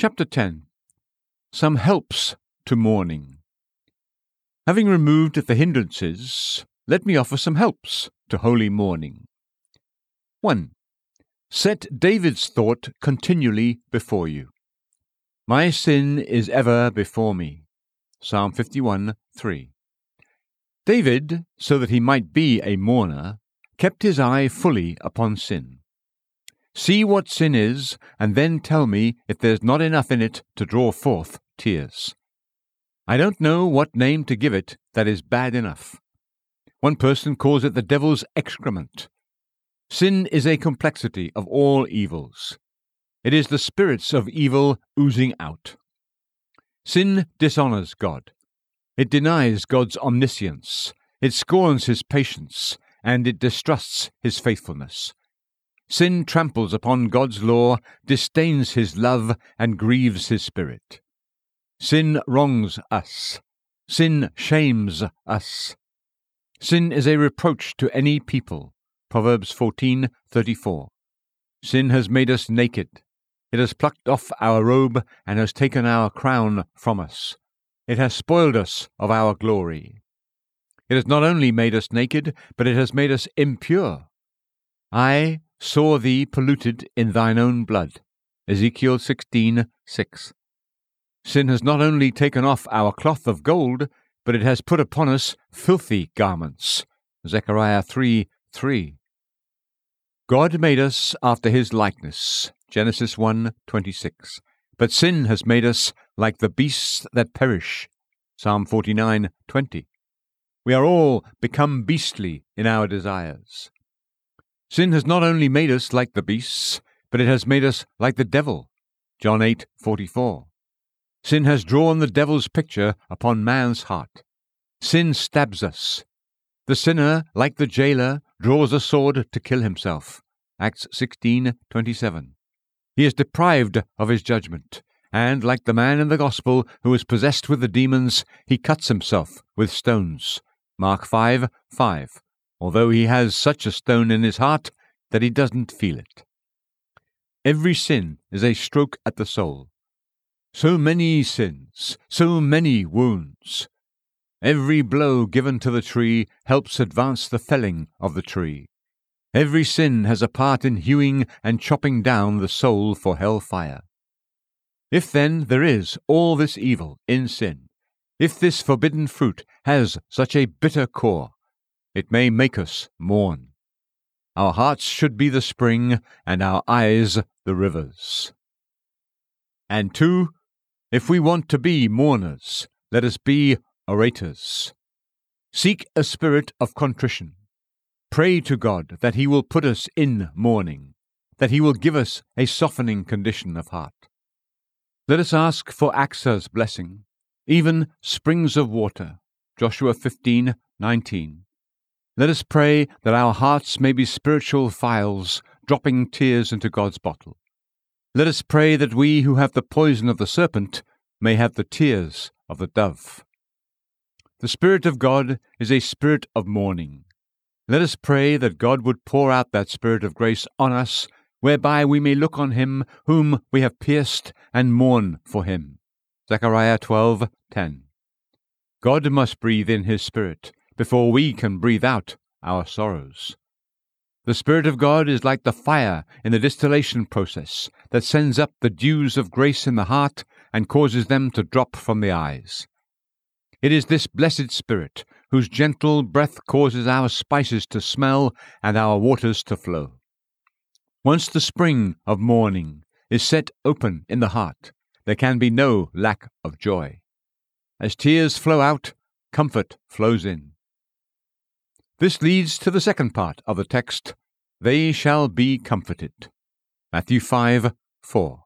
Chapter 10 Some Helps to Mourning. Having removed the hindrances, let me offer some helps to holy mourning. 1. Set David's thought continually before you. My sin is ever before me. Psalm 51 3. David, so that he might be a mourner, kept his eye fully upon sin. See what sin is, and then tell me if there's not enough in it to draw forth tears. I don't know what name to give it that is bad enough. One person calls it the devil's excrement. Sin is a complexity of all evils. It is the spirits of evil oozing out. Sin dishonors God. It denies God's omniscience. It scorns his patience, and it distrusts his faithfulness. Sin tramples upon God's law, disdains his love, and grieves his spirit. Sin wrongs us. Sin shames us. Sin is a reproach to any people. Proverbs 14:34. Sin has made us naked. It has plucked off our robe and has taken our crown from us. It has spoiled us of our glory. It has not only made us naked, but it has made us impure. I saw thee polluted in thine own blood. Ezekiel 16:6. Sin has not only taken off our cloth of gold, but it has put upon us filthy garments. Zechariah 3 3. God made us after his likeness. Genesis 1:26. But sin has made us like the beasts that perish. Psalm 49:20. We are all become beastly in our desires. Sin has not only made us like the beasts, but it has made us like the devil. John 8:44. Sin has drawn the devil's picture upon man's heart. Sin stabs us. The sinner, like the jailer, draws a sword to kill himself. Acts 16:27. He is deprived of his judgment, and like the man in the gospel who is possessed with the demons, he cuts himself with stones. Mark 5:5 although he has such a stone in his heart that he doesn't feel it. Every sin is a stroke at the soul. So many sins, so many wounds. Every blow given to the tree helps advance the felling of the tree. Every sin has a part in hewing and chopping down the soul for hell fire. If then there is all this evil in sin, if this forbidden fruit has such a bitter core, it may make us mourn. Our hearts should be the spring, and our eyes the rivers. And two, if we want to be mourners, let us be orators. Seek a spirit of contrition. Pray to God that He will put us in mourning, that He will give us a softening condition of heart. Let us ask for Achsah's blessing, even springs of water. Joshua 15:19. Let us pray that our hearts may be spiritual phials, dropping tears into God's bottle. Let us pray that we who have the poison of the serpent may have the tears of the dove. The Spirit of God is a spirit of mourning. Let us pray that God would pour out that Spirit of grace on us, whereby we may look on Him whom we have pierced and mourn for Him. Zechariah 12:10. God must breathe in His Spirit before we can breathe out our sorrows. The Spirit of God is like the fire in the distillation process that sends up the dews of grace in the heart and causes them to drop from the eyes. It is this blessed Spirit whose gentle breath causes our spices to smell and our waters to flow. Once the spring of mourning is set open in the heart, there can be no lack of joy. As tears flow out, comfort flows in. This leads to the second part of the text They shall be comforted. Matthew 5 4.